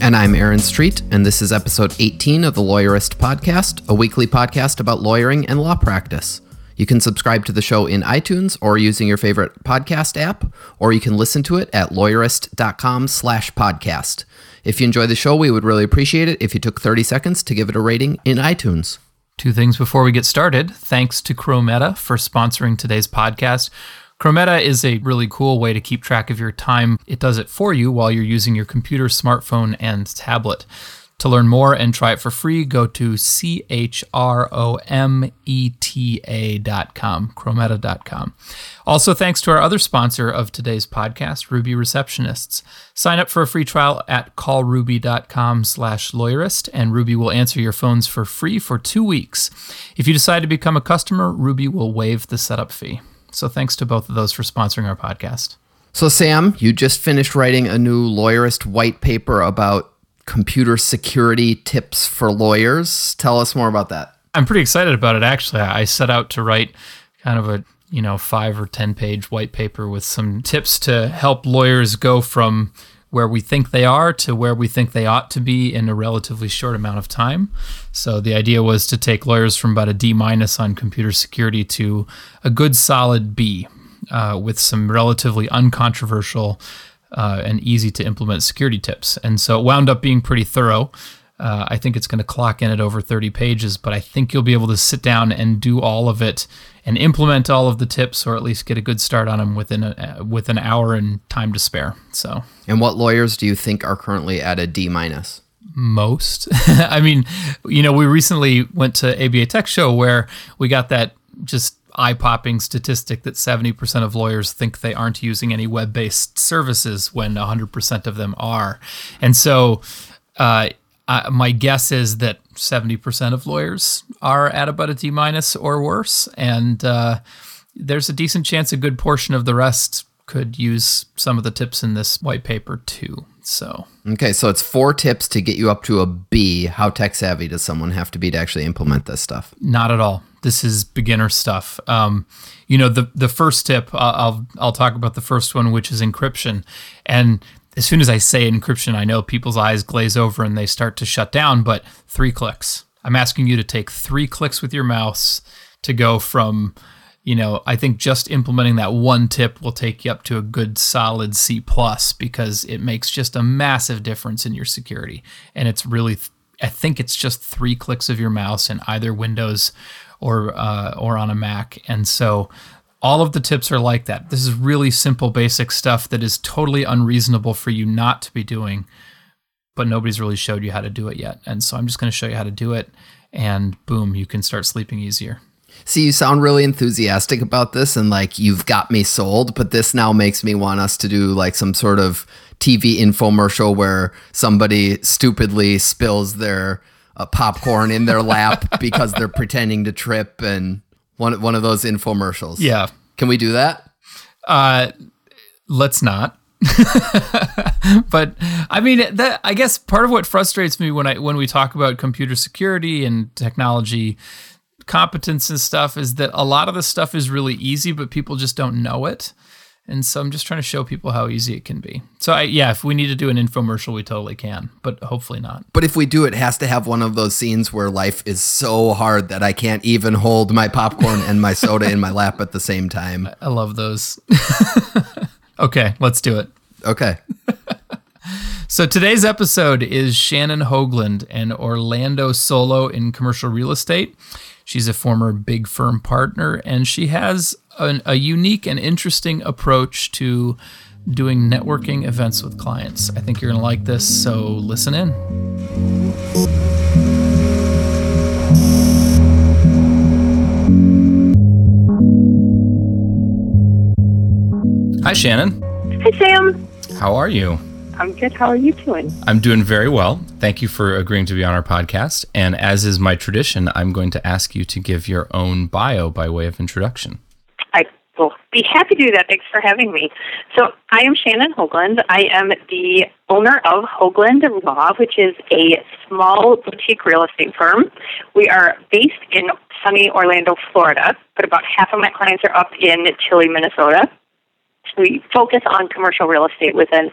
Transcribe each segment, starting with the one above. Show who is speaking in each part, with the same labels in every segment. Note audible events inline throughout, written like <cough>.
Speaker 1: And I'm Aaron Street, and this is episode 18 of the Lawyerist Podcast, a weekly podcast about lawyering and law practice. You can subscribe to the show in iTunes or using your favorite podcast app, or you can listen to it at lawyerist.com slash podcast. If you enjoy the show, we would really appreciate it if you took 30 seconds to give it a rating in iTunes.
Speaker 2: Two things before we get started. Thanks to Chrometa for sponsoring today's podcast. Chrometa is a really cool way to keep track of your time. It does it for you while you're using your computer, smartphone, and tablet. To learn more and try it for free, go to C H R O M E T A.com, chrometa.com. Also, thanks to our other sponsor of today's podcast, Ruby Receptionists. Sign up for a free trial at callruby.com slash lawyerist, and Ruby will answer your phones for free for two weeks. If you decide to become a customer, Ruby will waive the setup fee. So thanks to both of those for sponsoring our podcast.
Speaker 1: So, Sam, you just finished writing a new lawyerist white paper about computer security tips for lawyers. Tell us more about that.
Speaker 2: I'm pretty excited about it, actually. I set out to write kind of a you know five or ten page white paper with some tips to help lawyers go from where we think they are to where we think they ought to be in a relatively short amount of time. So the idea was to take lawyers from about a D minus on computer security to a good solid B uh, with some relatively uncontroversial uh, and easy to implement security tips. And so it wound up being pretty thorough. Uh, I think it's going to clock in at over 30 pages, but I think you'll be able to sit down and do all of it and implement all of the tips, or at least get a good start on them within a, with an hour and time to spare. So,
Speaker 1: and what lawyers do you think are currently at a D minus?
Speaker 2: Most. <laughs> I mean, you know, we recently went to ABA Tech Show where we got that just eye popping statistic that 70% of lawyers think they aren't using any web based services when 100% of them are. And so, uh, uh, my guess is that 70% of lawyers are at about a D minus or worse. And uh, there's a decent chance a good portion of the rest could use some of the tips in this white paper too. So,
Speaker 1: okay, so it's four tips to get you up to a B. How tech savvy does someone have to be to actually implement this stuff?
Speaker 2: Not at all. This is beginner stuff. Um, you know, the the first tip uh, I'll I'll talk about the first one, which is encryption, and as soon as I say encryption, I know people's eyes glaze over and they start to shut down, but three clicks. I'm asking you to take three clicks with your mouse to go from, you know, I think just implementing that one tip will take you up to a good solid C plus because it makes just a massive difference in your security. And it's really, I think it's just three clicks of your mouse in either Windows or uh, or on a Mac. And so all of the tips are like that. This is really simple, basic stuff that is totally unreasonable for you not to be doing, but nobody's really showed you how to do it yet. And so I'm just going to show you how to do it, and boom, you can start sleeping easier.
Speaker 1: See, you sound really enthusiastic about this and like you've got me sold, but this now makes me want us to do like some sort of TV infomercial where somebody stupidly spills their uh, popcorn in their lap <laughs> because they're pretending to trip and one one of those infomercials.
Speaker 2: Yeah.
Speaker 1: Can we do that?
Speaker 2: Uh, let's not. <laughs> but I mean, that I guess part of what frustrates me when I when we talk about computer security and technology competence and stuff is that a lot of the stuff is really easy, but people just don't know it. And so I'm just trying to show people how easy it can be. So I, yeah, if we need to do an infomercial, we totally can, but hopefully not.
Speaker 1: But if we do, it has to have one of those scenes where life is so hard that I can't even hold my popcorn and my soda in my lap at the same time. <laughs>
Speaker 2: I love those. <laughs> okay, let's do it.
Speaker 1: Okay. <laughs>
Speaker 2: so today's episode is Shannon Hoagland, an Orlando solo in commercial real estate. She's a former big firm partner, and she has an, a unique and interesting approach to doing networking events with clients. I think you're going to like this, so listen in. Hi, Shannon.
Speaker 3: Hi, Sam.
Speaker 2: How are you?
Speaker 3: I'm good. How are you doing?
Speaker 2: I'm doing very well. Thank you for agreeing to be on our podcast. And as is my tradition, I'm going to ask you to give your own bio by way of introduction.
Speaker 3: Be happy to do that. Thanks for having me. So, I am Shannon Hoagland. I am the owner of Hoagland Law, which is a small boutique real estate firm. We are based in sunny Orlando, Florida, but about half of my clients are up in chilly Minnesota. We focus on commercial real estate with an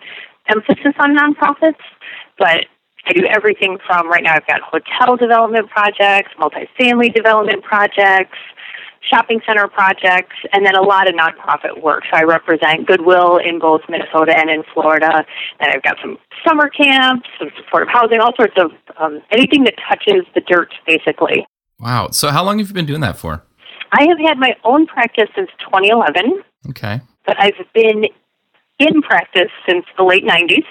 Speaker 3: emphasis on nonprofits, but I do everything from right now I've got hotel development projects, multifamily development projects, shopping center projects, and then a lot of nonprofit work. So I represent Goodwill in both Minnesota and in Florida. And I've got some summer camps, some supportive housing, all sorts of um, anything that touches the dirt, basically.
Speaker 2: Wow. So how long have you been doing that for?
Speaker 3: I have had my own practice since 2011.
Speaker 2: Okay.
Speaker 3: But I've been in practice since the late 90s.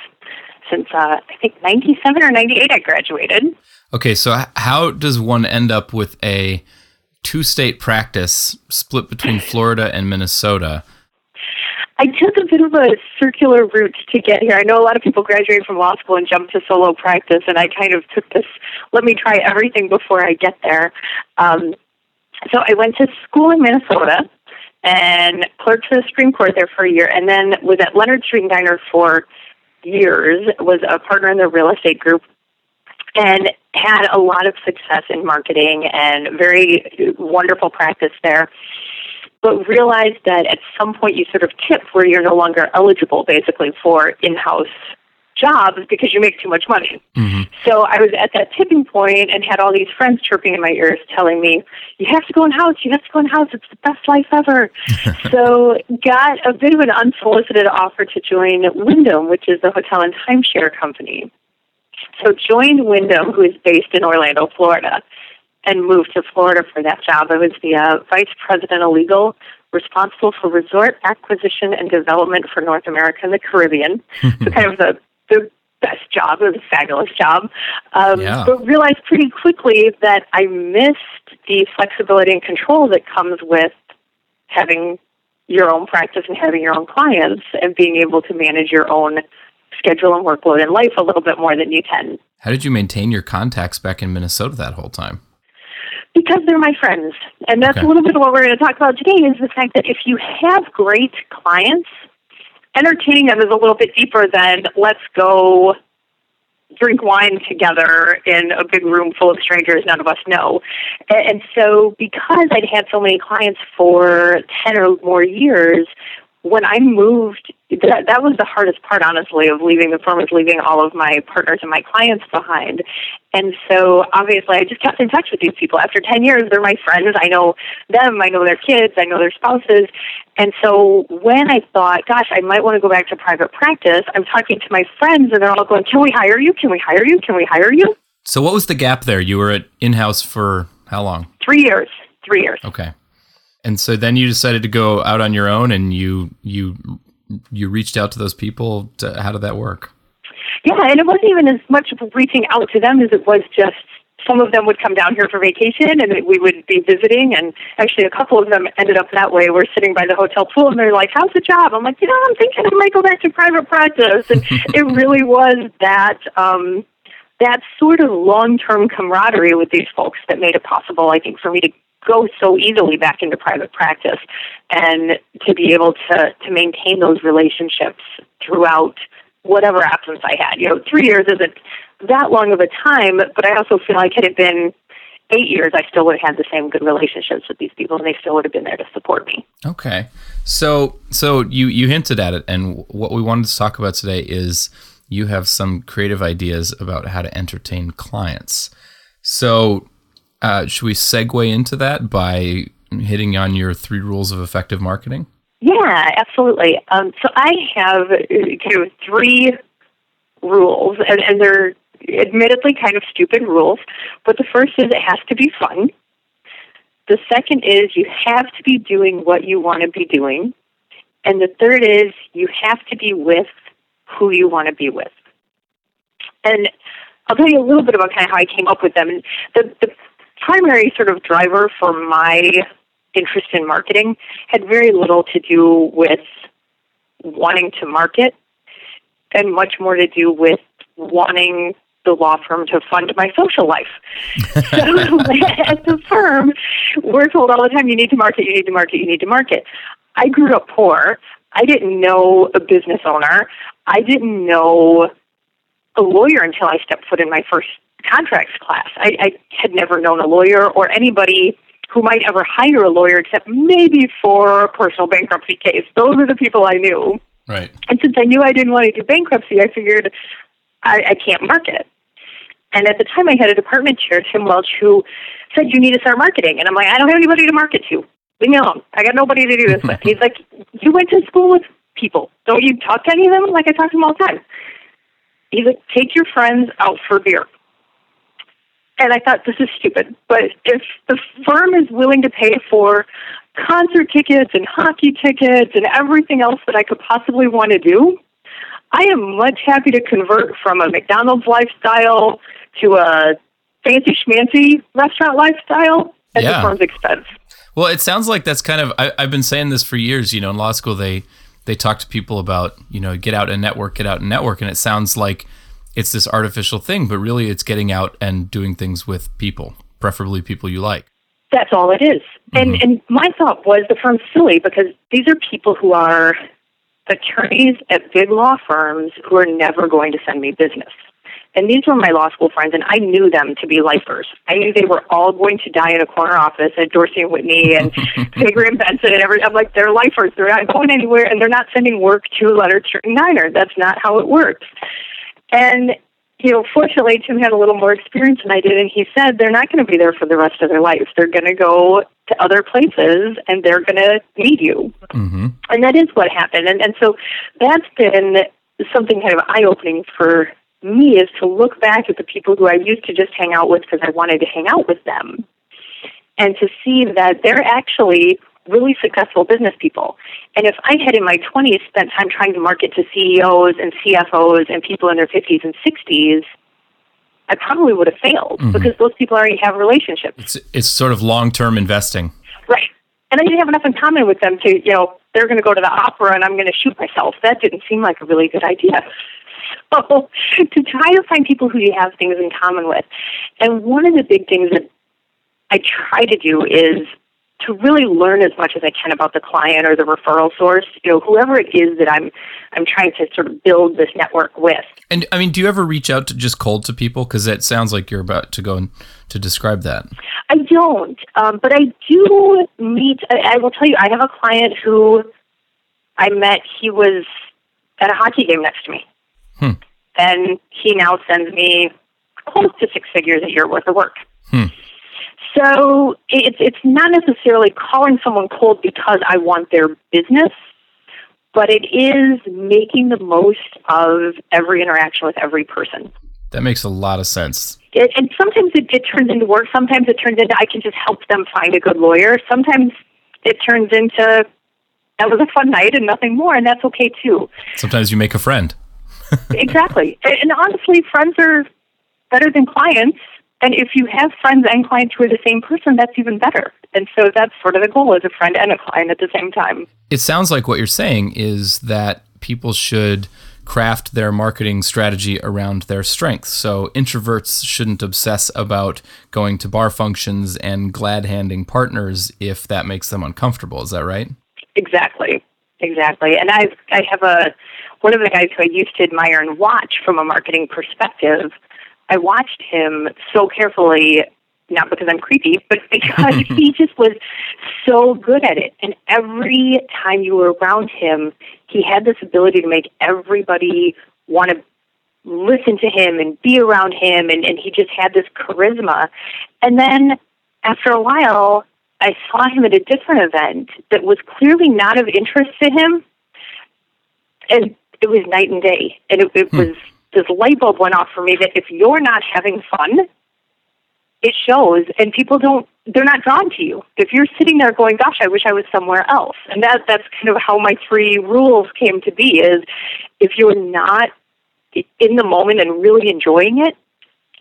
Speaker 3: Since uh, I think 97 or 98, I graduated.
Speaker 2: Okay, so how does one end up with a two state practice split between Florida and Minnesota?
Speaker 3: I took a bit of a circular route to get here. I know a lot of people graduate from law school and jump to solo practice, and I kind of took this let me try everything before I get there. Um, so I went to school in Minnesota and clerked for the Supreme Court there for a year, and then was at Leonard Street Deinard for years, was a partner in the real estate group, and had a lot of success in marketing and very wonderful practice there. But realized that at some point you sort of tip where you're no longer eligible basically for in house jobs because you make too much money. Mm-hmm. So I was at that tipping point and had all these friends chirping in my ears telling me, You have to go in house, you have to go in house, it's the best life ever. <laughs> so got a bit of an unsolicited offer to join Wyndham, which is a hotel and timeshare company. So joined Wyndham, who is based in Orlando, Florida, and moved to Florida for that job. I was the uh, vice president of legal, responsible for resort acquisition and development for North America and the Caribbean. so <laughs> kind of the, the best job. It was a fabulous job. Um, yeah. But realized pretty quickly that I missed the flexibility and control that comes with having your own practice and having your own clients and being able to manage your own schedule and workload in life a little bit more than you can.
Speaker 2: How did you maintain your contacts back in Minnesota that whole time?
Speaker 3: Because they're my friends. And that's okay. a little bit of what we're going to talk about today is the fact that if you have great clients, entertaining them is a little bit deeper than let's go drink wine together in a big room full of strangers none of us know. And so because I'd had so many clients for 10 or more years, when I moved, that, that was the hardest part, honestly, of leaving the firm, was leaving all of my partners and my clients behind. And so, obviously, I just kept in touch with these people. After 10 years, they're my friends. I know them, I know their kids, I know their spouses. And so, when I thought, gosh, I might want to go back to private practice, I'm talking to my friends, and they're all going, Can we hire you? Can we hire you? Can we hire you?
Speaker 2: So, what was the gap there? You were at in house for how long?
Speaker 3: Three years. Three years.
Speaker 2: Okay. And so then you decided to go out on your own, and you you you reached out to those people. To, how did that work?
Speaker 3: Yeah, and it wasn't even as much reaching out to them as it was just some of them would come down here for vacation and we would be visiting and actually a couple of them ended up that way we're sitting by the hotel pool and they're like how's the job i'm like you know i'm thinking i might go back to private practice and <laughs> it really was that um that sort of long term camaraderie with these folks that made it possible i think for me to go so easily back into private practice and to be able to, to maintain those relationships throughout whatever absence I had. You know, three years isn't that long of a time, but I also feel like had it been eight years, I still would have had the same good relationships with these people, and they still would have been there to support me.
Speaker 2: Okay, so so you you hinted at it, and what we wanted to talk about today is you have some creative ideas about how to entertain clients. So uh, should we segue into that by hitting on your three rules of effective marketing?
Speaker 3: Yeah, absolutely. Um, so I have uh, kind of three rules, and, and they're admittedly kind of stupid rules. But the first is it has to be fun. The second is you have to be doing what you want to be doing. And the third is you have to be with who you want to be with. And I'll tell you a little bit about kind of how I came up with them. And the, the primary sort of driver for my interest in marketing had very little to do with wanting to market. and much more to do with wanting the law firm to fund my social life. <laughs> so <laughs> at the firm, we're told all the time, you need to market, you need to market, you need to market. I grew up poor. I didn't know a business owner. I didn't know a lawyer until I stepped foot in my first contracts class. I, I had never known a lawyer or anybody who might ever hire a lawyer except maybe for a personal bankruptcy case. Those are the people I knew.
Speaker 2: Right.
Speaker 3: And since I knew I didn't want to do bankruptcy, I figured I, I can't market. And at the time, I had a department chair, Tim Welch, who said, You need to start marketing. And I'm like, I don't have anybody to market to. Leave me alone. I got nobody to do this with. <laughs> He's like, You went to school with people. Don't you talk to any of them? Like, I talk to them all the time. He's like, Take your friends out for beer. And I thought, This is stupid. But if the firm is willing to pay for concert tickets and hockey tickets and everything else that I could possibly want to do, I am much happy to convert from a McDonald's lifestyle to a fancy schmancy restaurant lifestyle at
Speaker 2: Yeah.
Speaker 3: the firm's expense.
Speaker 2: Well, it sounds like that's kind of. I, I've been saying this for years. You know, in law school, they they talk to people about you know get out and network, get out and network, and it sounds like it's this artificial thing, but really it's getting out and doing things with people, preferably people you like.
Speaker 3: That's all it is. And mm-hmm. and my thought was the firm's silly because these are people who are attorneys at big law firms who are never going to send me business. And these were my law school friends, and I knew them to be lifers. I knew they were all going to die in a corner office at Dorsey and Whitney and <laughs> Faegre and Benson and every. I'm like, they're lifers. They're not going anywhere, and they're not sending work to Leonard Street and Deinard. That's not how it works. And you know, fortunately, Tim had a little more experience than I did, and he said they're not going to be there for the rest of their life. They're going to go to other places, and they're going to need you.
Speaker 2: Mm-hmm.
Speaker 3: And that is what happened. And and so that's been something kind of eye opening for me is to look back at the people who I used to just hang out with because I wanted to hang out with them, and to see that they're actually really successful business people. And if I had in my 20s spent time trying to market to CEOs and CFOs and people in their 50s and 60s, I probably would have failed mm-hmm. because those people already have relationships.
Speaker 2: It's it's sort of long term investing.
Speaker 3: Right. And I didn't have enough in common with them to, you know, they're going to go to the opera and I'm going to shoot myself. That didn't seem like a really good idea. <laughs> So to try to find people who you have things in common with. And one of the big things that I try to do is to really learn as much as I can about the client or the referral source, you know, whoever it is that I'm I'm trying to sort of build this network with.
Speaker 2: And I mean, do you ever reach out to just cold to people? Because it sounds like you're about to go and to describe that.
Speaker 3: I don't, um, but I do meet. I, I will tell you, I have a client who I met. He was at a hockey game next to me,
Speaker 2: Hmm.
Speaker 3: and he now sends me close to six figures a year worth of work.
Speaker 2: Hmm.
Speaker 3: So it's it's not necessarily calling someone cold because I want their business, but it is making the most of every interaction with every person.
Speaker 2: That makes a lot of sense.
Speaker 3: It, and sometimes it, it turns into work. Sometimes it turns into I can just help them find a good lawyer. Sometimes it turns into that was a fun night and nothing more, and that's okay too.
Speaker 2: Sometimes you make a friend. <laughs>
Speaker 3: exactly. And, and honestly, friends are better than clients. And if you have friends and clients who are the same person, that's even better. And so that's sort of the goal as a friend and a client at the same time.
Speaker 2: It sounds like what you're saying is that people should craft their marketing strategy around their strengths. So introverts shouldn't obsess about going to bar functions and glad handing partners if that makes them uncomfortable. Is that right?
Speaker 3: Exactly. Exactly. And I I have a one of the guys who I used to admire and watch from a marketing perspective. I watched him so carefully, not because I'm creepy, but <laughs> because <laughs> he just was so good at it. And every time you were around him, he had this ability to make everybody want to listen to him and be around him and, and he just had this charisma. And then after a while I saw him at a different event that was clearly not of interest to him. And it was night and day. And it, it hmm. was this light bulb went off for me that if you're not having fun, it shows and people don't they're not drawn to you. If you're sitting there going, Gosh, I wish I was somewhere else and that that's kind of how my three rules came to be is if you're not in the moment and really enjoying it,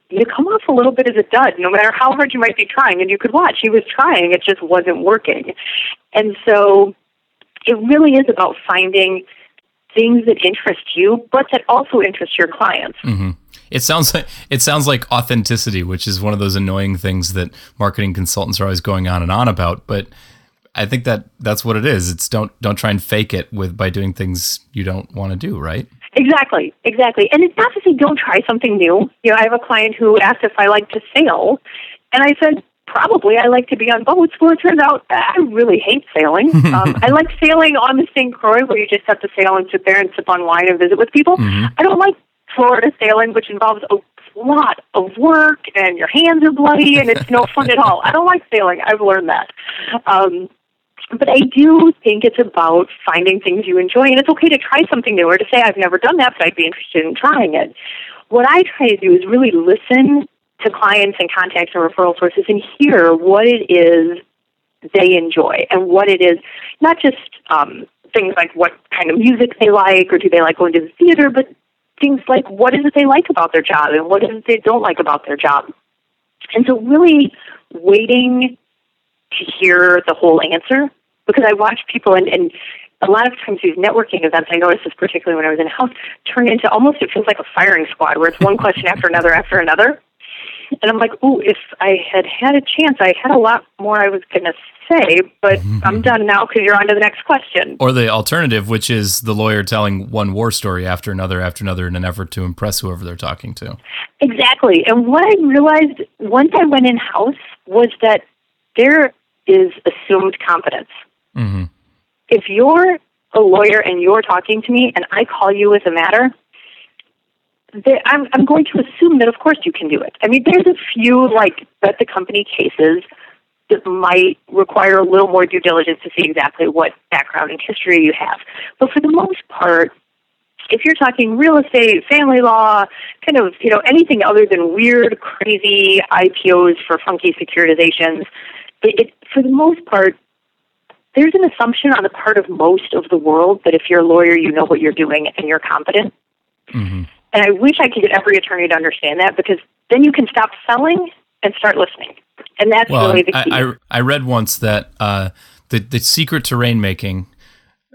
Speaker 3: you come off a little bit as a dud, no matter how hard you might be trying. And you could watch, he was trying, it just wasn't working. And so it really is about finding things that interest you, but that also interest your clients.
Speaker 2: Mm-hmm. It sounds like it sounds like authenticity, which is one of those annoying things that marketing consultants are always going on and on about. But I think that that's what it is. It's don't don't try and fake it with by doing things you don't want to do, right?
Speaker 3: Exactly, exactly. And it's not to say don't try something new. You know, I have a client who asked if I like to sail, and I said probably I like to be on boats. Well, it turns out I really hate sailing. <laughs> um, I like sailing on the St. Croix where you just have to sail and sit there and sip on wine and visit with people. Mm-hmm. I don't like Florida sailing, which involves a lot of work and your hands are bloody and it's no fun at all. I don't like sailing. I've learned that. Um, but I do think it's about finding things you enjoy, and it's okay to try something new or to say, I've never done that, but I'd be interested in trying it. What I try to do is really listen to clients and contacts and referral sources and hear what it is they enjoy and what it is, not just um, things like what kind of music they like or do they like going to the theater, but things like what is it they like about their job and what is it they don't like about their job. And so, really waiting to hear the whole answer because I watch people and, and a lot of times these networking events, I noticed this particularly when I was in house, turn into almost, it feels like a firing squad where it's one <laughs> question after another after another. And I'm like, oh, if I had had a chance, I had a lot more I was going to say, but mm-hmm. I'm done now because you're on to the next question.
Speaker 2: Or the alternative, which is the lawyer telling one war story after another after another in an effort to impress whoever they're talking to.
Speaker 3: Exactly. And what I realized once I went in house was that there is assumed confidence. Mm-hmm. If you're a lawyer and you're talking to me and I call you with a matter, I'm, I'm going to assume that, of course, you can do it. I mean, there's a few, like, bet the company cases that might require a little more due diligence to see exactly what background and history you have. But for the most part, if you're talking real estate, family law, kind of, you know, anything other than weird, crazy IPOs for funky securitizations, it, it, for the most part, there's an assumption on the part of most of the world that if you're a lawyer, you know what you're doing and you're competent. Mm-hmm. And I wish I could get every attorney to understand that because then you can stop selling and start listening. And that's well, really the key.
Speaker 2: I, I, I read once that uh, the, the secret to rainmaking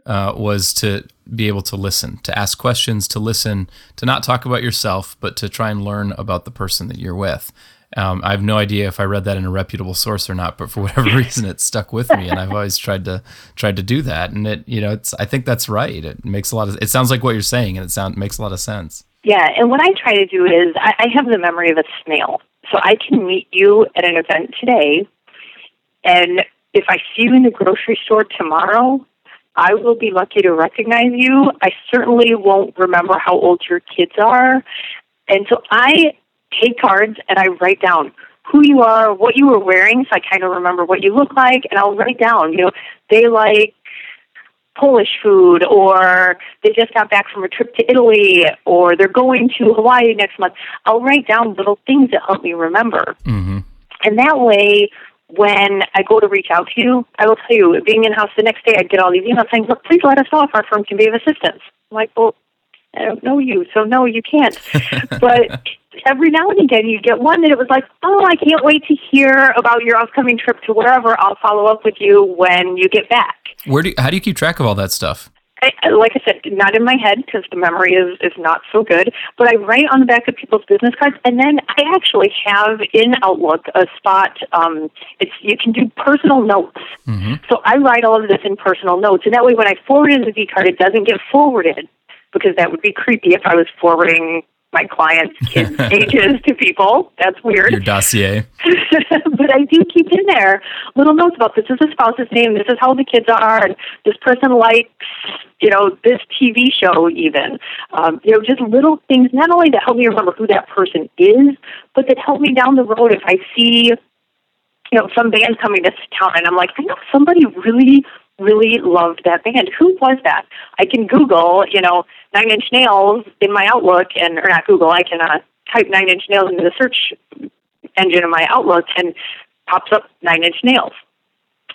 Speaker 2: uh, was to be able to listen, to ask questions, to listen, to not talk about yourself, but to try and learn about the person that you're with. Um, I have no idea if I read that in a reputable source or not, but for whatever <laughs> reason, it stuck with me, and I've always tried to tried to do that. And it, you know, it's I think that's right. It makes a lot of. It sounds like what you're saying, and it sound makes a lot of sense.
Speaker 3: Yeah, and what I try to do is I, I have the memory of a snail, so I can meet you at an event today, and if I see you in the grocery store tomorrow, I will be lucky to recognize you. I certainly won't remember how old your kids are. And so I take cards and I write down who you are, what you were wearing, so I kind of remember what you look like, and I'll write down, you know, they like Polish food, or they just got back from a trip to Italy, or they're going to Hawaii next month. I'll write down little things that help me remember. Mm-hmm. And that way, when I go to reach out to you, I will tell you, being in house the next day, I get all these emails saying, look, please let us know if our firm can be of assistance. I'm like, well, I don't know you, so no, you can't. <laughs> but every now and again you get one that it was like, oh, I can't wait to hear about your upcoming trip to wherever. I'll follow up with you when you get back.
Speaker 2: Where do you, how do you keep track of all that stuff?
Speaker 3: I, like I said, not in my head because the memory is, is not so good. But I write on the back of people's business cards, and then I actually have in Outlook a spot. Um, it's you can do personal notes. Mm-hmm. So I write all of this in personal notes, and that way, when I forward it a V card, it doesn't get forwarded because that would be creepy if I was forwarding my clients' <laughs> kids' ages to people. That's weird.
Speaker 2: Your dossier. <laughs>
Speaker 3: but I do keep in there little notes about this is the spouse's name, this is how the kids are, and this person likes, you know, this TV show even. Um, you know, just little things not only that help me remember who that person is, but that help me down the road if I see, you know, some band coming to town and I'm like, I know somebody really really loved that band. Who was that? I can Google, you know, Nine Inch Nails in my Outlook, and or not Google. I can uh, type Nine Inch Nails into the search engine of my Outlook, and pops up Nine Inch Nails,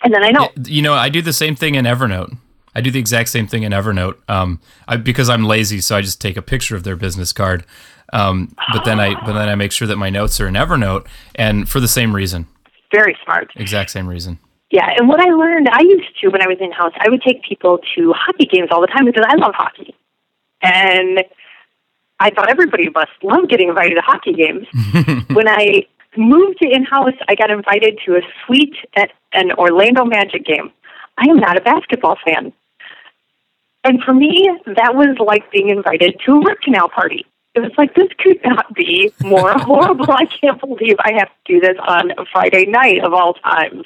Speaker 3: and then I know.
Speaker 2: You know, I do the same thing in Evernote. I do the exact same thing in Evernote. Um, I, because I'm lazy, so I just take a picture of their business card. Um, but then I, but then I make sure that my notes are in Evernote, and for the same reason.
Speaker 3: Very smart.
Speaker 2: Exact same reason.
Speaker 3: Yeah, and what I learned, I used to when I was in house, I would take people to hockey games all the time because I love hockey. And I thought everybody must love getting invited to hockey games. <laughs> when I moved to in house, I got invited to a suite at an Orlando Magic game. I am not a basketball fan. And for me, that was like being invited to a root canal party. It was like, this could not be more <laughs> horrible. I can't believe I have to do this on a Friday night of all times.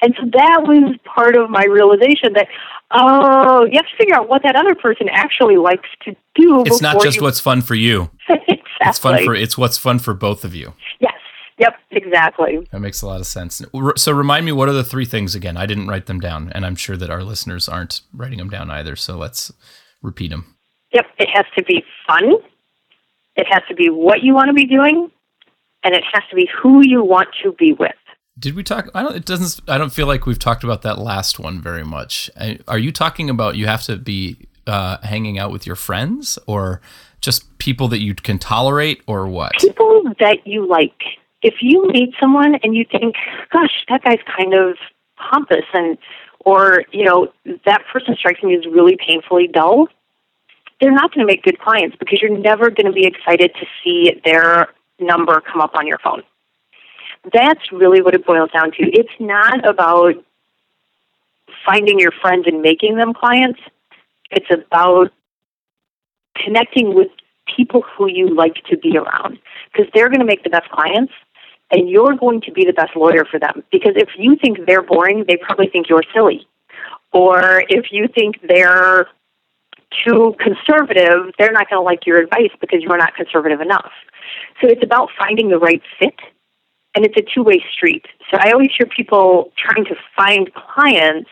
Speaker 3: And so that was part of my realization that, oh, you have to figure out what that other person actually likes to do.
Speaker 2: It's not just
Speaker 3: you...
Speaker 2: what's fun for you. <laughs>
Speaker 3: exactly.
Speaker 2: It's fun for it's what's fun for both of you.
Speaker 3: Yes. Yep, exactly.
Speaker 2: That makes a lot of sense. So remind me, what are the three things again? I didn't write them down, and I'm sure that our listeners aren't writing them down either. So let's repeat them.
Speaker 3: Yep, it has to be fun. It has to be what you want to be doing, and it has to be who you want to be with.
Speaker 2: Did we talk? I don't. It doesn't. I don't feel like we've talked about that last one very much. Are you talking about you have to be uh, hanging out with your friends, or just people that you can tolerate, or what?
Speaker 3: People that you like if you meet someone and you think, gosh, that guy's kind of pompous and or, you know, that person strikes me as really painfully dull, they're not going to make good clients because you're never going to be excited to see their number come up on your phone. That's really what it boils down to. It's not about finding your friends and making them clients. It's about connecting with people who you like to be around because they're going to make the best clients and you're going to be the best lawyer for them. Because if you think they're boring, they probably think you're silly. Or if you think they're too conservative, they're not going to like your advice because you're not conservative enough. So it's about finding the right fit, and it's a two way street. So I always hear people trying to find clients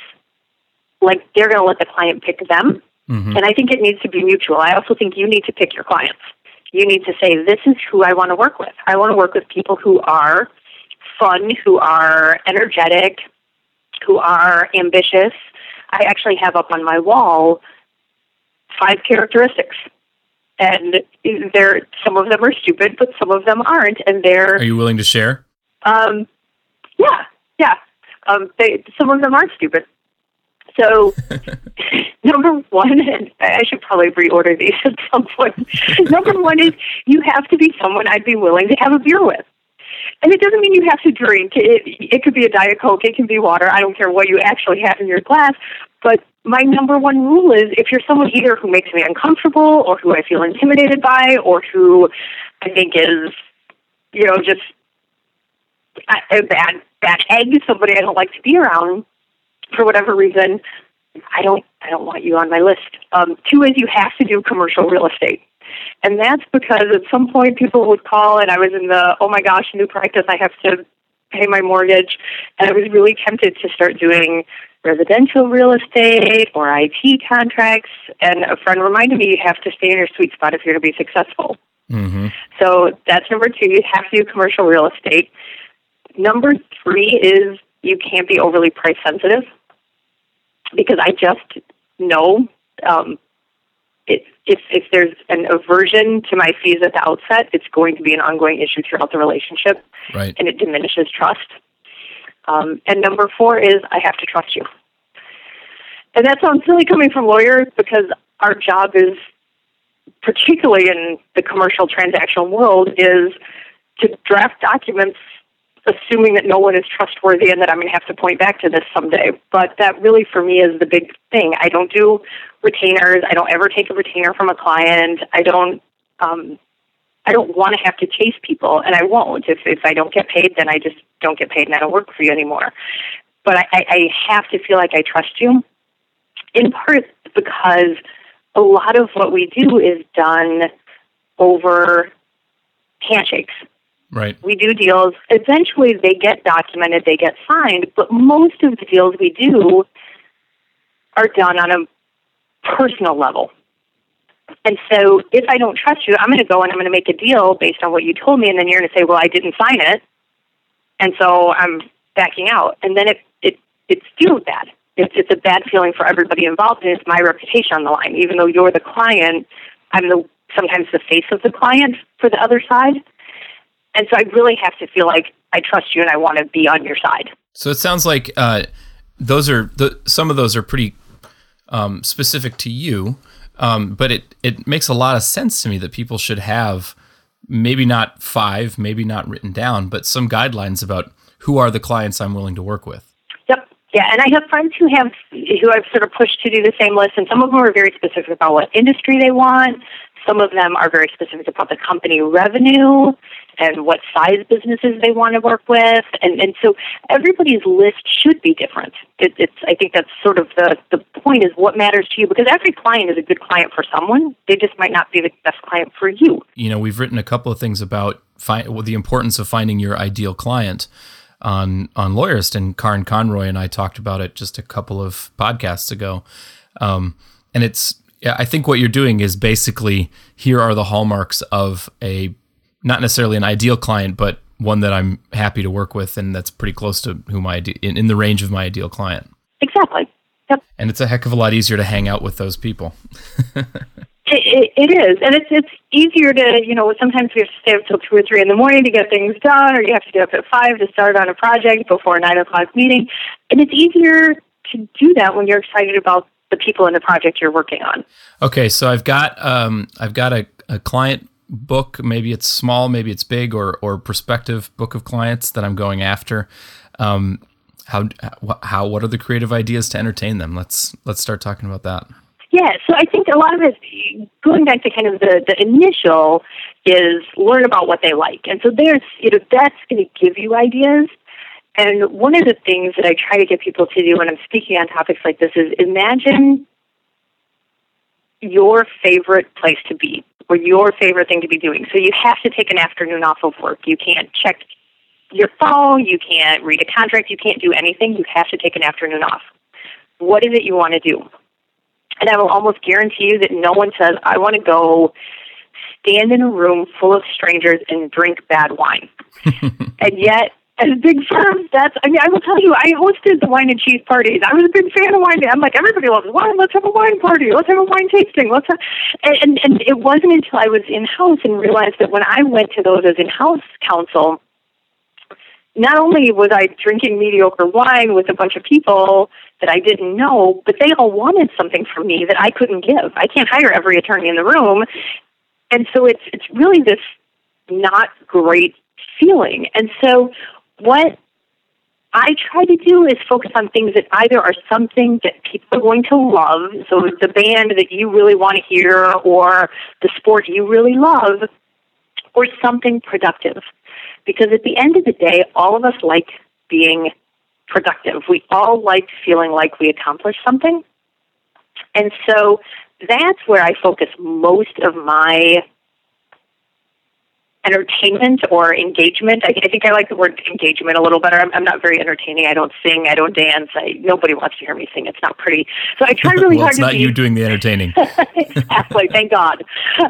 Speaker 3: like they're going to let the client pick them. Mm-hmm. And I think it needs to be mutual. I also think you need to pick your clients you need to say, this is who I want to work with. I want to work with people who are fun, who are energetic, who are ambitious. I actually have up on my wall five characteristics. And they're, some of them are stupid, but some of them aren't. And they're.
Speaker 2: Are you willing to share?
Speaker 3: Um, yeah, yeah. Um, they, some of them aren't stupid. So, <laughs> number one, and I should probably reorder these <laughs> at some point. number one is you have to be someone I'd be willing to have a beer with. And it doesn't mean you have to drink. It, it could be a Diet Coke, it can be water. I don't care what you actually have in your glass. But my number one rule is if you're someone either who makes me uncomfortable or who I feel intimidated by or who I think is, you know, just a bad, bad egg, somebody I don't like to be around, for whatever reason, I don't I don't want you on my list. Um, two is you have to do commercial real estate. And that's because at some point people would call and I was in the oh my gosh, new practice, I have to pay my mortgage and I was really tempted to start doing residential real estate or IT contracts and a friend reminded me you have to stay in your sweet spot if you're to be successful. Mm-hmm. So that's number two, you have to do commercial real estate. Number three is you can't be overly price sensitive because I just know um, it, if if there's an aversion to my fees at the outset, it's going to be an ongoing issue throughout the relationship,
Speaker 2: right.
Speaker 3: and it diminishes trust. Um, and number four is I have to trust you, and that sounds silly coming from lawyers because our job is, particularly in the commercial transactional world, is to draft documents assuming that no one is trustworthy and that I'm going to have to point back to this someday. But that really, for me, is the big thing. I don't do retainers. I don't ever take a retainer from a client. I don't. Um, I don't want to have to chase people, and I won't. If if I don't get paid, then I just don't get paid, and I don't work for you anymore. But I, I have to feel like I trust you, in part because a lot of what we do is done over handshakes
Speaker 2: Right.
Speaker 3: We do deals. Eventually, they get documented, they get signed, but most of the deals we do are done on a personal level. And so, if I don't trust you, I'm going to go and I'm going to make a deal based on what you told me, and then you're going to say, "Well, I didn't sign it," and so I'm backing out. And then it it it feels bad. It's it's a bad feeling for everybody involved, and it's my reputation on the line. Even though you're the client, I'm the sometimes the face of the client for the other side. And so I really have to feel like I trust you and I want to be on your side.
Speaker 2: So it sounds like uh, those are the, some of those are pretty um, specific to you. Um, but it it makes a lot of sense to me that people should have maybe not five, maybe not written down, but some guidelines about who are the clients I'm willing to work with.
Speaker 3: Yep. Yeah, and I have friends who have who I've sort of pushed to do the same list, and some of them are very specific about what industry they want. Some of them are very specific about the company revenue and what size businesses they want to work with, and and so everybody's list should be different. It, it's I think that's sort of the the point is what matters to you because every client is a good client for someone. They just might not be the best client for you.
Speaker 2: You know, we've written a couple of things about fi- well, the importance of finding your ideal client on on Lawyerist, and Karin Conroy and I talked about it just a couple of podcasts ago. Um, and it's I think what you're doing is basically here are the hallmarks of a not necessarily an ideal client, but one that I'm happy to work with, and that's pretty close to who my in, in the range of my ideal client.
Speaker 3: Exactly. Yep.
Speaker 2: And it's a heck of a lot easier to hang out with those people. <laughs>
Speaker 3: It, it is, and it's it's easier to you know sometimes we have to stay up till two or three in the morning to get things done, or you have to get up at five to start on a project before a nine o'clock meeting, and it's easier to do that when you're excited about the people in the project you're working on.
Speaker 2: Okay, so I've got um, I've got a, a client book. Maybe it's small, maybe it's big, or or prospective book of clients that I'm going after. Um, how how what are the creative ideas to entertain them? Let's let's start talking about that.
Speaker 3: Yeah, so I think a lot of it, going back to kind of the, the initial, is learn about what they like. And so there's, you know, that's going to give you ideas. And one of the things that I try to get people to do when I'm speaking on topics like this is imagine your favorite place to be or your favorite thing to be doing. So you have to take an afternoon off of work. You can't check your phone, you can't read a contract, you can't do anything. You have to take an afternoon off. What is it you want to do? And I will almost guarantee you that no one says, I want to go stand in a room full of strangers and drink bad wine. <laughs> and yet, as big firms, that's, I mean, I will tell you, I hosted the wine and cheese parties. I was a big fan of wine. I'm like, everybody loves wine. Let's have a wine party. Let's have a wine tasting. Let's have, and, and, and it wasn't until I was in house and realized that when I went to those as in house counsel, not only was I drinking mediocre wine with a bunch of people that I didn't know, but they all wanted something from me that I couldn't give. I can't hire every attorney in the room. And so it's it's really this not great feeling. And so what I try to do is focus on things that either are something that people are going to love, so the band that you really want to hear or the sport you really love, or something productive. Because at the end of the day, all of us like being productive. We all like feeling like we accomplished something. And so that's where I focus most of my entertainment or engagement. I, I think I like the word engagement a little better. I'm, I'm, not very entertaining. I don't sing. I don't dance. I, nobody wants to hear me sing. It's not pretty. So I try <laughs> really
Speaker 2: well,
Speaker 3: hard.
Speaker 2: It's not
Speaker 3: be,
Speaker 2: you doing the entertaining. <laughs> <laughs>
Speaker 3: exactly. Thank God.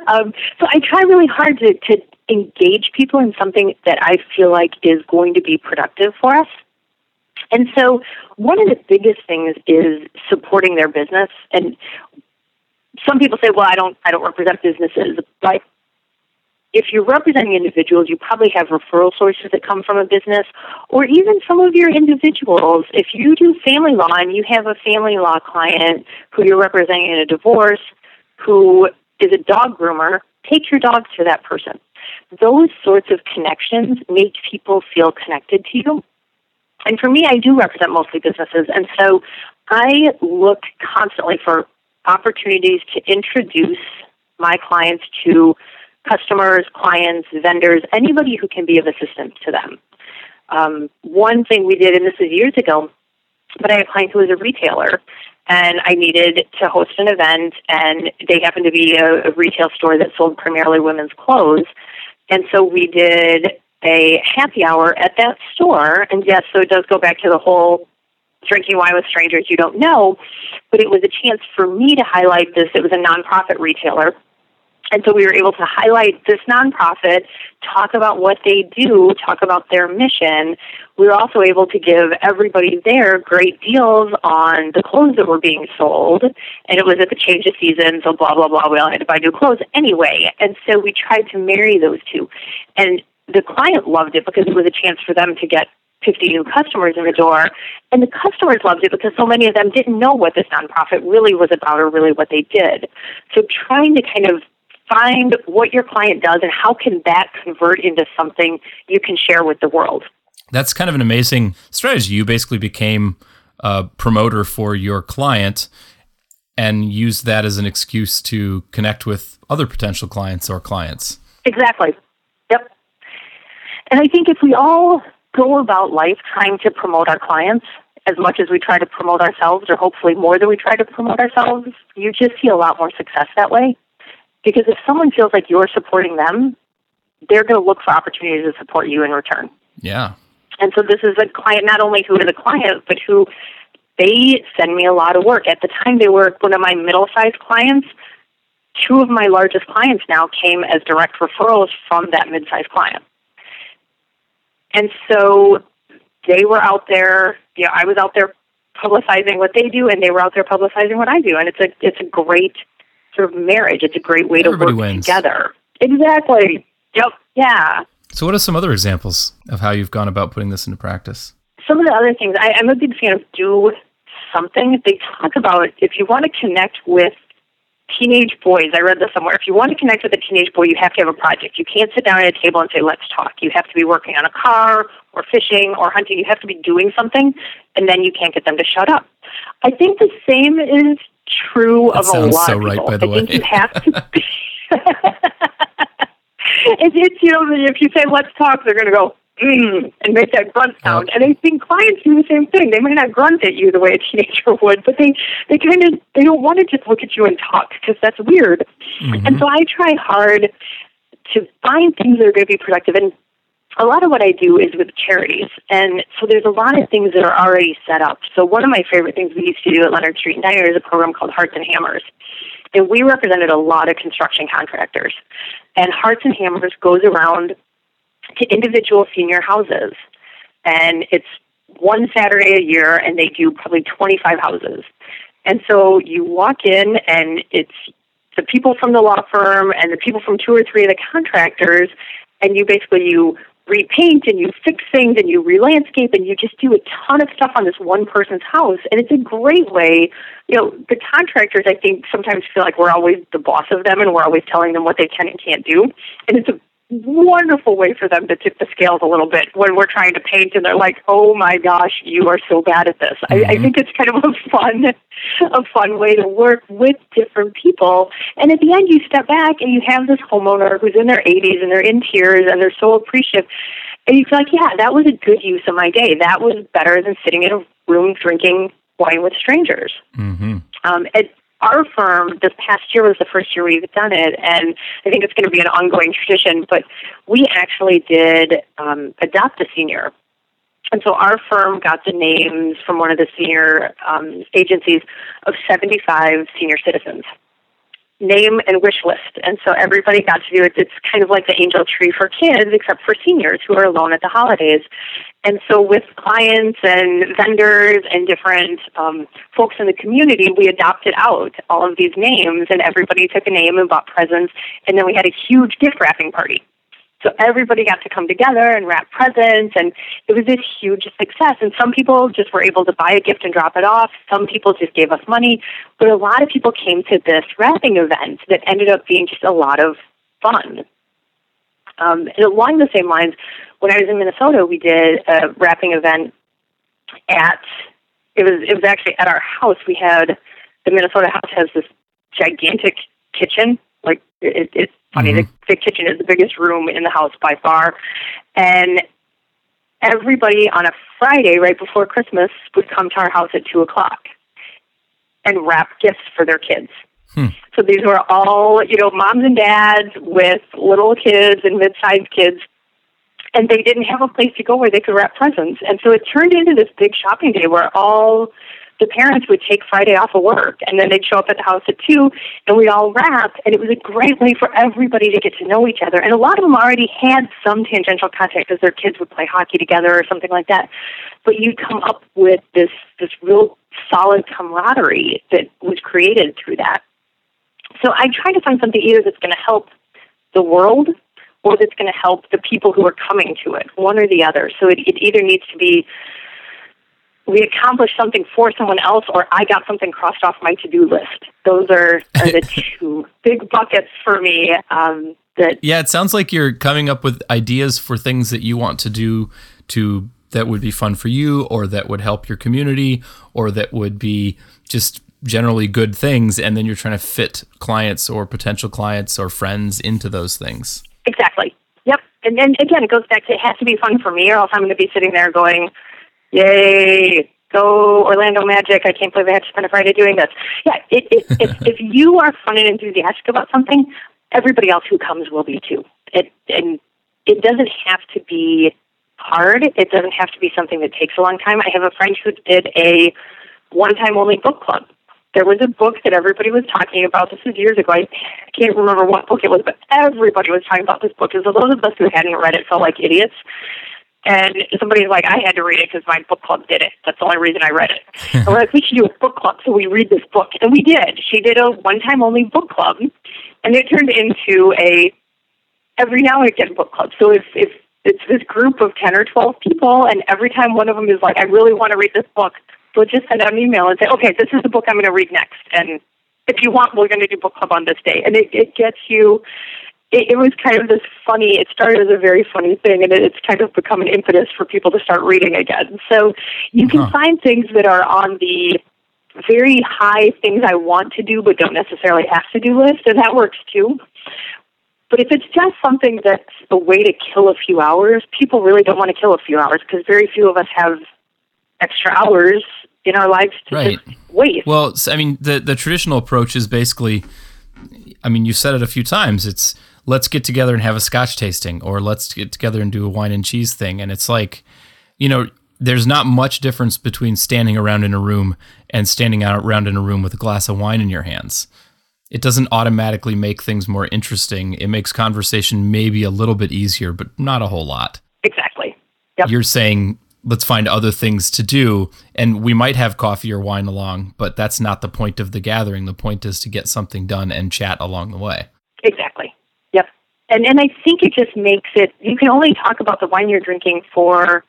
Speaker 3: Um, so I try really hard to, to engage people in something that I feel like is going to be productive for us. And so one of the biggest things is supporting their business. And some people say, well, I don't, I don't represent businesses, but if you're representing individuals, you probably have referral sources that come from a business, or even some of your individuals. If you do family law and you have a family law client who you're representing in a divorce who is a dog groomer, take your dog to that person. Those sorts of connections make people feel connected to you. And for me, I do represent mostly businesses, and so I look constantly for opportunities to introduce my clients to customers, clients, vendors, anybody who can be of assistance to them. Um, one thing we did, and this was years ago, but I had a client who was a retailer, and I needed to host an event, and they happened to be a, a retail store that sold primarily women's clothes. And so we did a happy hour at that store. And yes, so it does go back to the whole drinking wine with strangers you don't know, but it was a chance for me to highlight this. It was a nonprofit retailer. And so we were able to highlight this nonprofit, talk about what they do, talk about their mission. We were also able to give everybody there great deals on the clothes that were being sold. And it was at the change of season, so blah, blah, blah. We all had to buy new clothes anyway. And so we tried to marry those two. And the client loved it because it was a chance for them to get 50 new customers in the door. And the customers loved it because so many of them didn't know what this nonprofit really was about or really what they did. So trying to kind of find what your client does and how can that convert into something you can share with the world.
Speaker 2: That's kind of an amazing strategy. You basically became a promoter for your client and used that as an excuse to connect with other potential clients or clients.
Speaker 3: Exactly. Yep. And I think if we all go about life trying to promote our clients as much as we try to promote ourselves, or hopefully more than we try to promote ourselves, you just see a lot more success that way. Because if someone feels like you're supporting them, they're going to look for opportunities to support you in return.
Speaker 2: Yeah.
Speaker 3: And so this is a client not only who is a client, but who they send me a lot of work. At the time, they were one of my middle sized clients. Two of my largest clients now came as direct referrals from that mid sized client. And so they were out there, you know, I was out there publicizing what they do and they were out there publicizing what I do. And it's a it's a great sort of marriage. It's a great way
Speaker 2: Everybody
Speaker 3: to work
Speaker 2: wins.
Speaker 3: together. Exactly. Yep. Yeah.
Speaker 2: So, what are some other examples of how you've gone about putting this into practice?
Speaker 3: Some of the other things I, I'm a big fan of do something. They talk about if you want to connect with teenage boys, I read this somewhere. If you want to connect with a teenage boy, you have to have a project. You can't sit down at a table and say, let's talk. You have to be working on a car or fishing or hunting. You have to be doing something, and then you can't get them to shut up. I think the same is true
Speaker 2: That
Speaker 3: of a lot
Speaker 2: so
Speaker 3: of
Speaker 2: right,
Speaker 3: people.
Speaker 2: by the
Speaker 3: I think
Speaker 2: way.
Speaker 3: you have to. <laughs> it's, <laughs> it's, you know, if you say, let's talk, they're going to go, mm, and make that grunt sound. And I think clients do the same thing. They might not grunt at you the way a teenager <laughs> would, but they, they kind of, they don't want to just look at you and talk because that's weird. And so I try hard to find things that are going to be productive. And a lot of what I do is with charities. And so there's a lot of things that are already set up. So one of my favorite things we used to do at Leonard Street and Deinard is a program called Hearts and Hammers. And we represented a lot of construction contractors. And Hearts and Hammers goes around to individual senior houses. And it's one Saturday a year, and they do probably 25 houses. And so you walk in, and it's the people from the law firm and the people from two or three of the contractors, and you basically you repaint and you fix things and you re-landscape and you just do a ton of stuff on this one person's house. And it's a great way you know the contractors i think sometimes feel like we're always the boss of them and we're always telling them what they can and can't do. And it's a wonderful way for them to tip the scales a little bit when we're trying to paint and they're like oh my gosh you are so bad at this. I, I think it's kind of a fun <laughs> a fun way to work with different people. And at the end you step back and you have this homeowner who's in their 80s and they're in tears and they're so appreciative. And you feel like yeah that was a good use of my day. That was better than sitting in a room drinking wine with strangers.
Speaker 2: Mm-hmm.
Speaker 3: um, at our firm, this past year was the first year we've done it, and I think it's going to be an ongoing tradition. But we actually did um, adopt a senior. And so our firm got the names from one of the senior um, agencies of 75 senior citizens. Name and wish list. And so everybody got to do it. It's kind of like the angel tree for kids, except for seniors who are alone at the holidays. And so, with clients and vendors and different um, folks in the community, we adopted out all of these names, and everybody took a name and bought presents. And then we had a huge gift wrapping party. So everybody got to come together and wrap presents, and it was this huge success. And some people just were able to buy a gift and drop it off. Some people just gave us money, but a lot of people came to this wrapping event that ended up being just a lot of fun. Um, and along the same lines, when I was in Minnesota, we did a wrapping event at it was it was actually at our house. We had the Minnesota house has this gigantic kitchen. It, it's funny, the, mm-hmm. the kitchen is the biggest room in the house by far, and everybody on a Friday right before Christmas would come to our house at two o'clock and wrap gifts for their kids. Hmm. So these were all, you know, moms and dads with little kids and mid-sized kids, and they didn't have a place to go where they could wrap presents. And so it turned into this big shopping day where all the parents would take Friday off of work, and then they'd show up at the house at two, and we'd all wrap. And it was a great way for everybody to get to know each other. And a lot of them already had some tangential contact because their kids would play hockey together or something like that. But you'd come up with this this real solid camaraderie that was created through that. So I try to find something either that's going to help the world or that's going to help the people who are coming to it, one or the other. So it, it either needs to be we accomplished something for someone else or I got something crossed off my to do list. Those are, are the <laughs> two big buckets for me. Um, that
Speaker 2: yeah, it sounds like you're coming up with ideas for things that you want to do to that would be fun for you or that would help your community or that would be just generally good things and then you're trying to fit clients or potential clients or friends into those things.
Speaker 3: Exactly. Yep. And then again it goes back to it has to be fun for me or else I'm going to be sitting there going Yay! Go Orlando Magic! I can't believe I had to spend a Friday doing this. Yeah, it, it, <laughs> if if you are fun and enthusiastic about something, everybody else who comes will be too. It and it doesn't have to be hard. It doesn't have to be something that takes a long time. I have a friend who did a one-time only book club. There was a book that everybody was talking about. This was years ago. I can't remember what book it was, but everybody was talking about this book. Because those of us who hadn't read it felt like idiots. And somebody's like, I had to read it because my book club did it. That's the only reason I read it. and we're like, we should do a book club. So we read this book. And we did. She did a one time only book club. And it turned into a every now and again book club. So if, if it's this group of 10 or 12 people, and every time one of them is like, I really want to read this book, they'll just send out an email and say, okay, this is the book I'm going to read next. And if you want, we're going to do book club on this day. And it, it gets you it, it was kind of this funny. It started as a very funny thing, and it, it's kind of become an impetus for people to start reading again. So you can huh. find things that are on the very high things I want to do, but don't necessarily have to do list, and that works too. But if it's just something that's a way to kill a few hours, people really don't want to kill a few hours because very few of us have extra hours in our lives to right. waste.
Speaker 2: Well, I mean, the the traditional approach is basically, I mean, you said it a few times. It's let's get together and have a scotch tasting or let's get together and do a wine and cheese thing. And it's like you know there's not much difference between standing around in a room and standing out around in a room with a glass of wine in your hands. It doesn't automatically make things more interesting. It makes conversation maybe a little bit easier but not a whole lot.
Speaker 3: Exactly. Yep.
Speaker 2: you're saying let's find other things to do and we might have coffee or wine along but that's not the point of the gathering. The point is to get something done and chat along the way.
Speaker 3: Exactly and and I think it just makes it. You can only talk about the wine you're drinking for.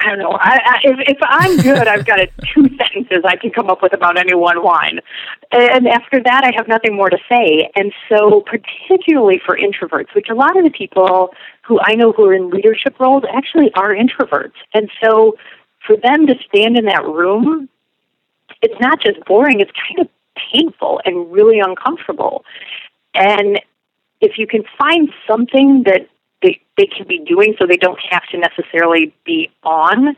Speaker 3: I don't know. I, I, if, if I'm good, I've got a, <laughs> two sentences I can come up with about any one wine, and after that, I have nothing more to say. And so, particularly for introverts, which a lot of the people who I know who are in leadership roles actually are introverts, and so for them to stand in that room, it's not just boring; it's kind of painful and really uncomfortable. And if you can find something that they, they can be doing so they don't have to necessarily be on,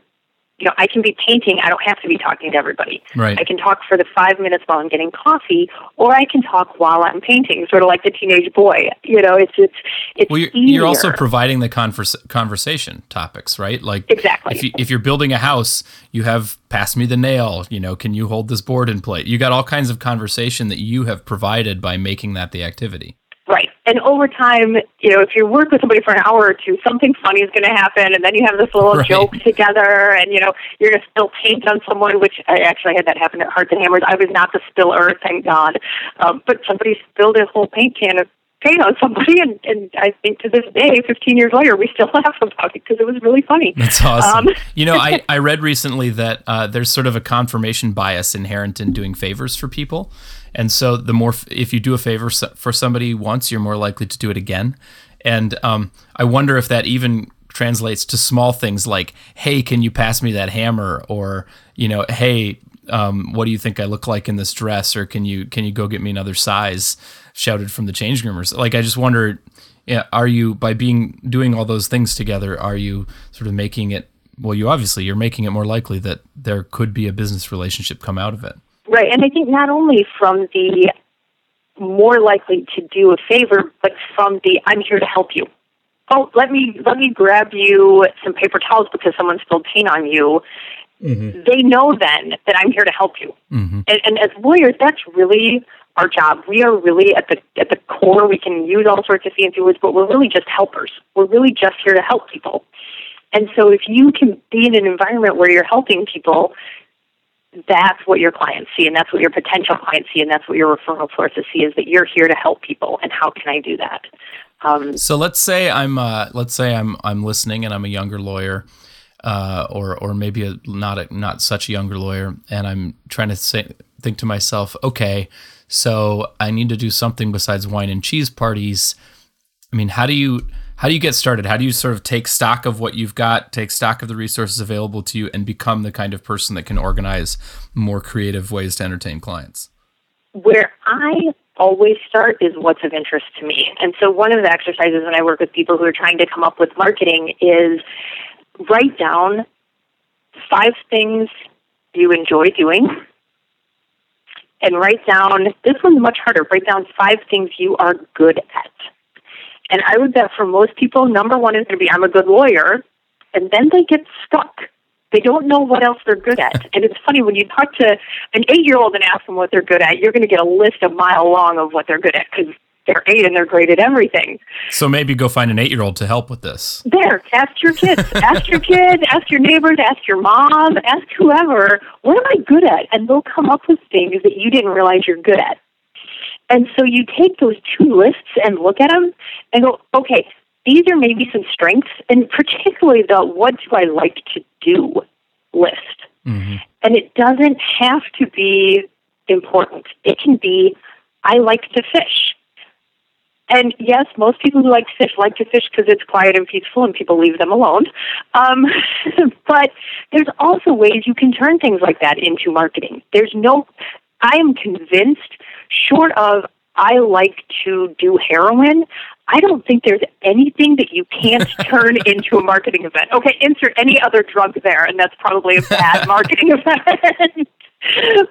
Speaker 3: you know, I can be painting, I don't have to be talking to everybody.
Speaker 2: Right.
Speaker 3: I can talk for the five minutes while I'm getting coffee, or I can talk while I'm painting, sort of like the teenage boy. You know, it's it's it's
Speaker 2: well, you're, you're also providing the converse, conversation topics, right? Like
Speaker 3: exactly.
Speaker 2: If, you, if you're building a house, you have pass me the nail. You know, can you hold this board in place? You got all kinds of conversation that you have provided by making that the activity.
Speaker 3: Right. And over time, you know, if you work with somebody for an hour or two, something funny is going to happen, and then you have this little <laughs> right. joke together, and you know, you're going to spill paint on someone. Which I actually had that happen at Hearts and Hammers. I was not the spiller, thank God, um, but somebody spilled a whole paint can of paint on somebody, and, and I think to this day, 15 years later, we still <laughs> laugh about it because it was really funny.
Speaker 2: That's awesome. Um, you know, I, <laughs> I read recently that uh, there's sort of a confirmation bias inherent in doing favors for people. And so the more if you do a favor for somebody once, you're more likely to do it again. And um, I wonder if that even translates to small things like, "Hey, can you pass me that hammer?" or you know, "Hey, um, what do you think I look like in this dress?" or "Can you can you go get me another size?" Shouted from the change roomers. Like I just wonder, yeah, are you by being doing all those things together, are you sort of making it? Well, you obviously you're making it more likely that there could be a business relationship come out of it.
Speaker 3: Right, and I think not only from the more likely to do a favor, but from the I'm here to help you. Oh, let me let me grab you some paper towels because someone spilled paint on you. Mm-hmm. They know then that I'm here to help you. Mm-hmm. And, and as lawyers, that's really our job. We are really at the at the core. We can use all sorts of fancy words, but we're really just helpers. We're really just here to help people. And so, if you can be in an environment where you're helping people, that's what your clients see and that's what your potential clients see and that's what your referral sources see is that you're here to help people and how can I do that? Um,
Speaker 2: so let's say I'm uh, let's say I'm I'm listening and I'm a younger lawyer, uh, or or maybe a, not a, not such a younger lawyer, and I'm trying to say, think to myself, okay, so I need to do something besides wine and cheese parties. I mean, how do you how do you get started? How do you sort of take stock of what you've got, take stock of the resources available to you, and become the kind of person that can organize more creative ways to entertain clients?
Speaker 3: Where I always start is what's of interest to me. And so one of the exercises when I work with people who are trying to come up with marketing is write down five things you enjoy doing and write down this one's much harder write down five things you are good at and I would bet for most people, number one is going to be I'm a good lawyer, and then they get stuck. They don't know what else they're good at. And it's funny when you talk to an eight year old and ask them what they're good at, you're going to get a list a mile long of what they're good at because they're eight and they're great at everything.
Speaker 2: So maybe go find an eight year old to help with this.
Speaker 3: There, ask your kids, <laughs> ask your kids, ask your neighbors, ask your mom, ask whoever, what am I good at? And they'll come up with things that you didn't realize you're good at. And so you take those two lists and look at them and go, okay, these are maybe some strengths, and particularly the what do I like to do list. Mm-hmm. And it doesn't have to be important. It can be, I like to fish. And yes, most people who like to fish like to fish because it's quiet and peaceful and people leave them alone. Um, <laughs> but there's also ways you can turn things like that into marketing. There's no, I am convinced short of I like to do heroin, I don't think there's anything that you can't <laughs> turn into a marketing event. Okay, insert any other drug there, and that's probably a bad <laughs> marketing event.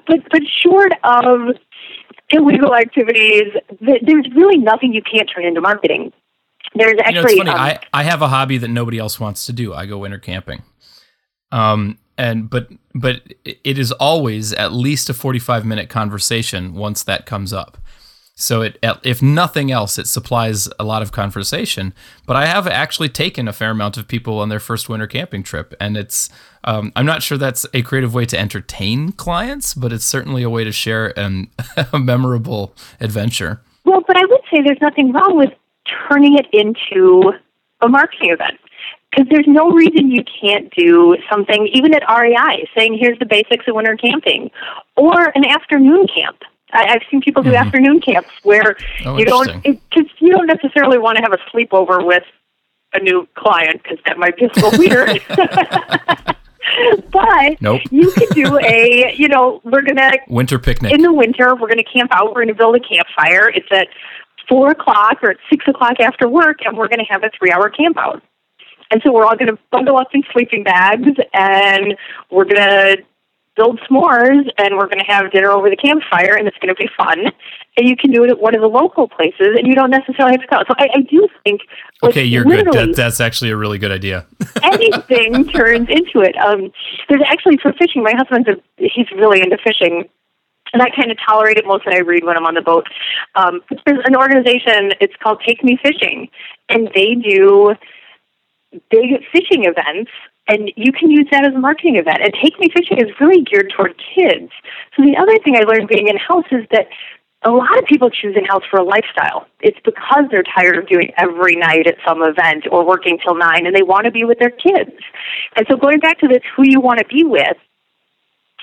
Speaker 3: but but short of illegal activities, there's really nothing you can't turn into marketing. There's actually.
Speaker 2: You know, it's funny. Um, I, I have a hobby that nobody else wants to do. I go winter camping. Um, and but but it is always at least a 45 minute conversation once that comes up. So it if nothing else it supplies a lot of conversation. But i have actually taken a fair amount of people on their first winter camping trip and it's um, i'm not sure that's a creative way to entertain clients but it's certainly a way to share an, <laughs> a memorable adventure.
Speaker 3: Well but i would say there's nothing wrong with turning it into a marketing event because there's no reason you can't do something, even at REI, saying here's the basics of winter camping, or an afternoon camp. I, have seen people do mm-hmm. afternoon camps where oh, you don't because you don't necessarily want to have a sleepover with a new client because that might be a little <laughs> weird. but
Speaker 2: nope.
Speaker 3: you could do a you know we're gonna
Speaker 2: winter picnic
Speaker 3: in the winter. We're gonna camp out. We're gonna build a campfire. It's at four o'clock or at six o'clock after work, and we're gonna have a three hour camp out. And so we're all going to bundle up in sleeping bags and we're going to build s'mores and we're going to have dinner over the campfire and it's going to be fun. And you can do it at one of the local places and you don't necessarily have to go. So I, I do think.
Speaker 2: Okay, you're good. That, that's actually a really good idea. <laughs>
Speaker 3: anything turns into it. Um, there's actually for fishing, my husband's a, he's really into fishing and I kind of tolerate it most when I read when I'm on the boat. Um, there's an organization, it's called Take Me Fishing, and they do big fishing events and you can use that as a marketing event. And Take Me Fishing is really geared toward kids. So the other thing I learned being in house is that a lot of people choose in house for a lifestyle. It's because they're tired of doing every night at some event or working till nine and they want to be with their kids. And so going back to this who you want to be with,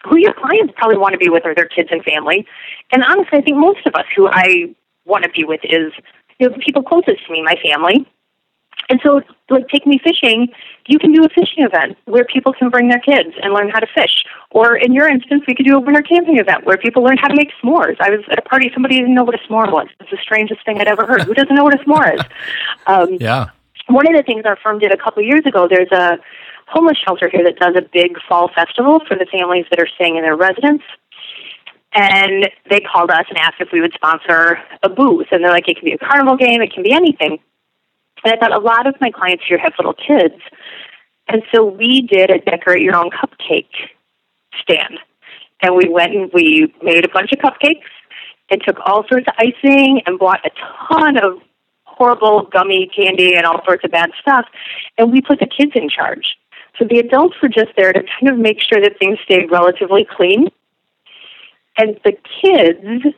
Speaker 3: who your clients probably want to be with are their kids and family. And honestly, I think most of us who I want to be with is you know, the people closest to me, my family, and so, like, take me fishing, you can do a fishing event where people can bring their kids and learn how to fish. Or in your instance, we could do a winter camping event where people learn how to make s'mores. I was at a party, somebody didn't know what a s'more was. It's the strangest thing I'd ever heard. Who doesn't know what a s'more is? <laughs>
Speaker 2: Um, yeah.
Speaker 3: One of the things our firm did a couple of years ago, there's a homeless shelter here that does a big fall festival for the families that are staying in their residence. And they called us and asked if we would sponsor a booth. And they're like, it can be a carnival game, it can be anything. And I thought a lot of my clients here have little kids. And so we did a decorate your own cupcake stand. And we went and we made a bunch of cupcakes and took all sorts of icing and bought a ton of horrible gummy candy and all sorts of bad stuff. And we put the kids in charge. So the adults were just there to kind of make sure that things stayed relatively clean. And the kids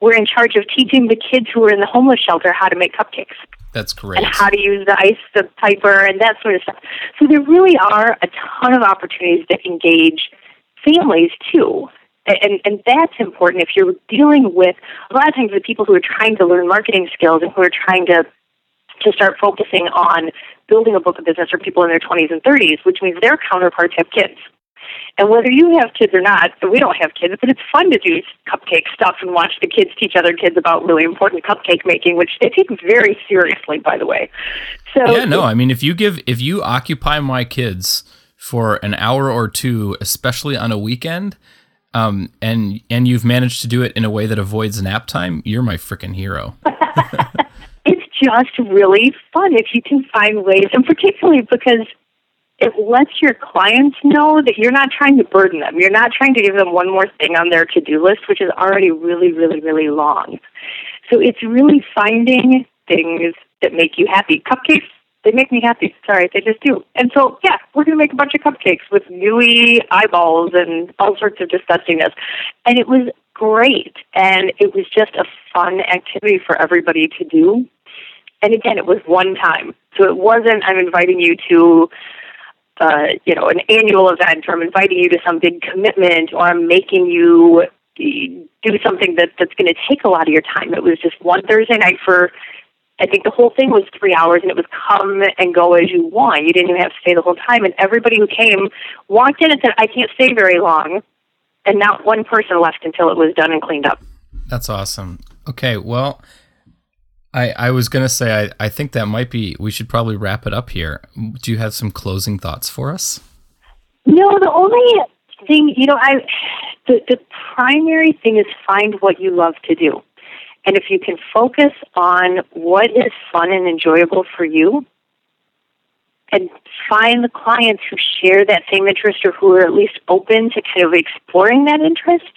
Speaker 3: were in charge of teaching the kids who were in the homeless shelter how to make cupcakes.
Speaker 4: That's great.
Speaker 3: And how to use the ice the piper and that sort of stuff. So there really are a ton of opportunities that engage families too. And, and that's important if you're dealing with a lot of times the people who are trying to learn marketing skills and who are trying to to start focusing on building a book of business are people in their 20s and 30s, which means their counterparts have kids. And whether you have kids or not, we don't have kids, but it's fun to do cupcake stuff and watch the kids teach other kids about really important cupcake making, which they take very seriously, by the way.
Speaker 4: So yeah, no, I mean, if you give, if you occupy my kids for an hour or two, especially on a weekend, um, and and you've managed to do it in a way that avoids nap time, you're my freaking hero. <laughs> <laughs>
Speaker 3: it's just really fun if you can find ways, and particularly because it lets your clients know that you're not trying to burden them. You're not trying to give them one more thing on their to do list, which is already really, really, really long. So it's really finding things that make you happy. Cupcakes, they make me happy. Sorry, they just do. And so, yeah, we're going to make a bunch of cupcakes with gooey eyeballs and all sorts of disgustingness. And it was great. And it was just a fun activity for everybody to do. And again, it was one time. So it wasn't, I'm inviting you to uh, you know, an annual event, or I'm inviting you to some big commitment, or I'm making you do something that that's going to take a lot of your time. It was just one Thursday night for. I think the whole thing was three hours, and it was come and go as you want. You didn't even have to stay the whole time. And everybody who came walked in and said, "I can't stay very long," and not one person left until it was done and cleaned up.
Speaker 4: That's awesome. Okay, well, I, I was going to say, I, I think that might be, we should probably wrap it up here. Do you have some closing thoughts for us?
Speaker 3: No, the only thing, you know, I, the, the primary thing is find what you love to do. And if you can focus on what is fun and enjoyable for you, and find the clients who share that same interest or who are at least open to kind of exploring that interest,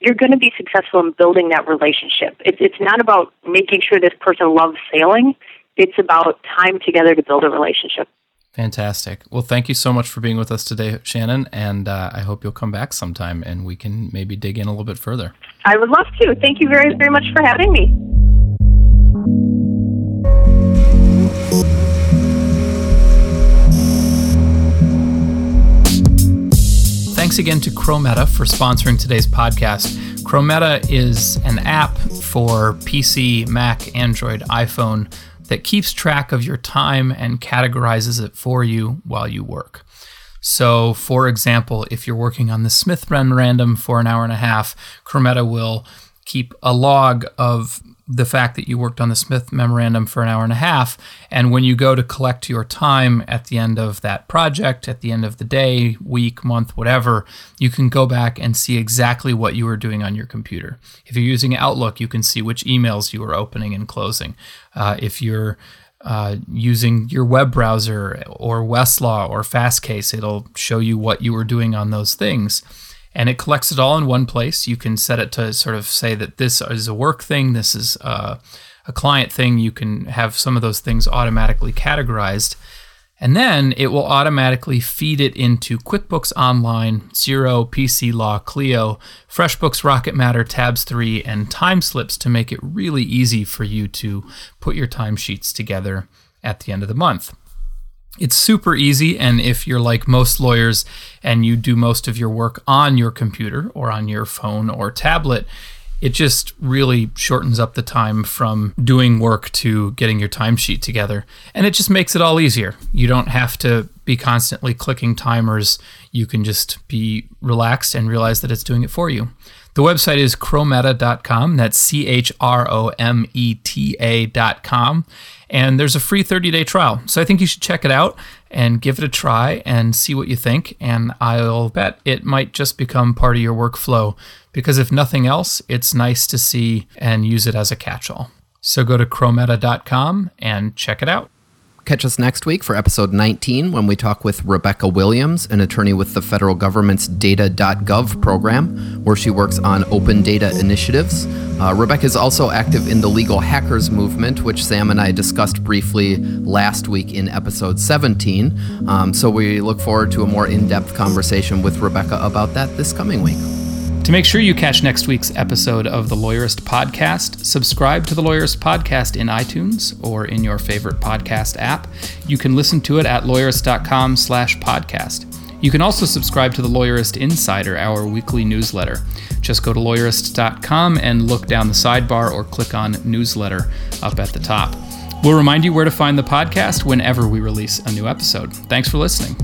Speaker 3: you're going to be successful in building that relationship. It's, it's not about making sure this person loves sailing. It's about time together to build a relationship.
Speaker 4: Fantastic. Well, thank you so much for being with us today, Shannon, and uh, I hope you'll come back sometime and we can maybe dig in a little bit further.
Speaker 3: I would love to. Thank you very, very much for having me.
Speaker 2: Thanks again to Chrometa for sponsoring today's podcast. Chrometa is an app for PC, Mac, Android, iPhone that keeps track of your time and categorizes it for you while you work. So, for example, if you're working on the Smith memorandum for an hour and a half, Chrometa will keep a log of the fact that you worked on the Smith memorandum for an hour and a half. And when you go to collect your time at the end of that project, at the end of the day, week, month, whatever, you can go back and see exactly what you were doing on your computer. If you're using Outlook, you can see which emails you were opening and closing. Uh, if you're uh, using your web browser or Westlaw or Fastcase, it'll show you what you were doing on those things and it collects it all in one place. You can set it to sort of say that this is a work thing, this is a, a client thing. You can have some of those things automatically categorized. And then it will automatically feed it into QuickBooks Online, Xero, PC Law, Clio, FreshBooks, Rocket Matter, Tabs 3, and time slips to make it really easy for you to put your timesheets together at the end of the month. It's super easy, and if you're like most lawyers and you do most of your work on your computer or on your phone or tablet, it just really shortens up the time from doing work to getting your timesheet together. And it just makes it all easier. You don't have to be constantly clicking timers. You can just be relaxed and realize that it's doing it for you. The website is chrometa.com. That's C H R O M E T A.com and there's a free 30 day trial. So I think you should check it out and give it a try and see what you think. And I'll bet it might just become part of your workflow because if nothing else, it's nice to see and use it as a catch all. So go to chrometa.com and check it out.
Speaker 1: Catch us next week for episode 19 when we talk with Rebecca Williams, an attorney with the federal government's data.gov program, where she works on open data initiatives. Uh, Rebecca is also active in the legal hackers movement, which Sam and I discussed briefly last week in episode 17. Um, so we look forward to a more in depth conversation with Rebecca about that this coming week.
Speaker 2: To make sure you catch next week's episode of the Lawyerist Podcast, subscribe to the Lawyerist Podcast in iTunes or in your favorite podcast app. You can listen to it at lawyerist.com slash podcast. You can also subscribe to the Lawyerist Insider, our weekly newsletter. Just go to lawyerist.com and look down the sidebar or click on newsletter up at the top. We'll remind you where to find the podcast whenever we release a new episode. Thanks for listening.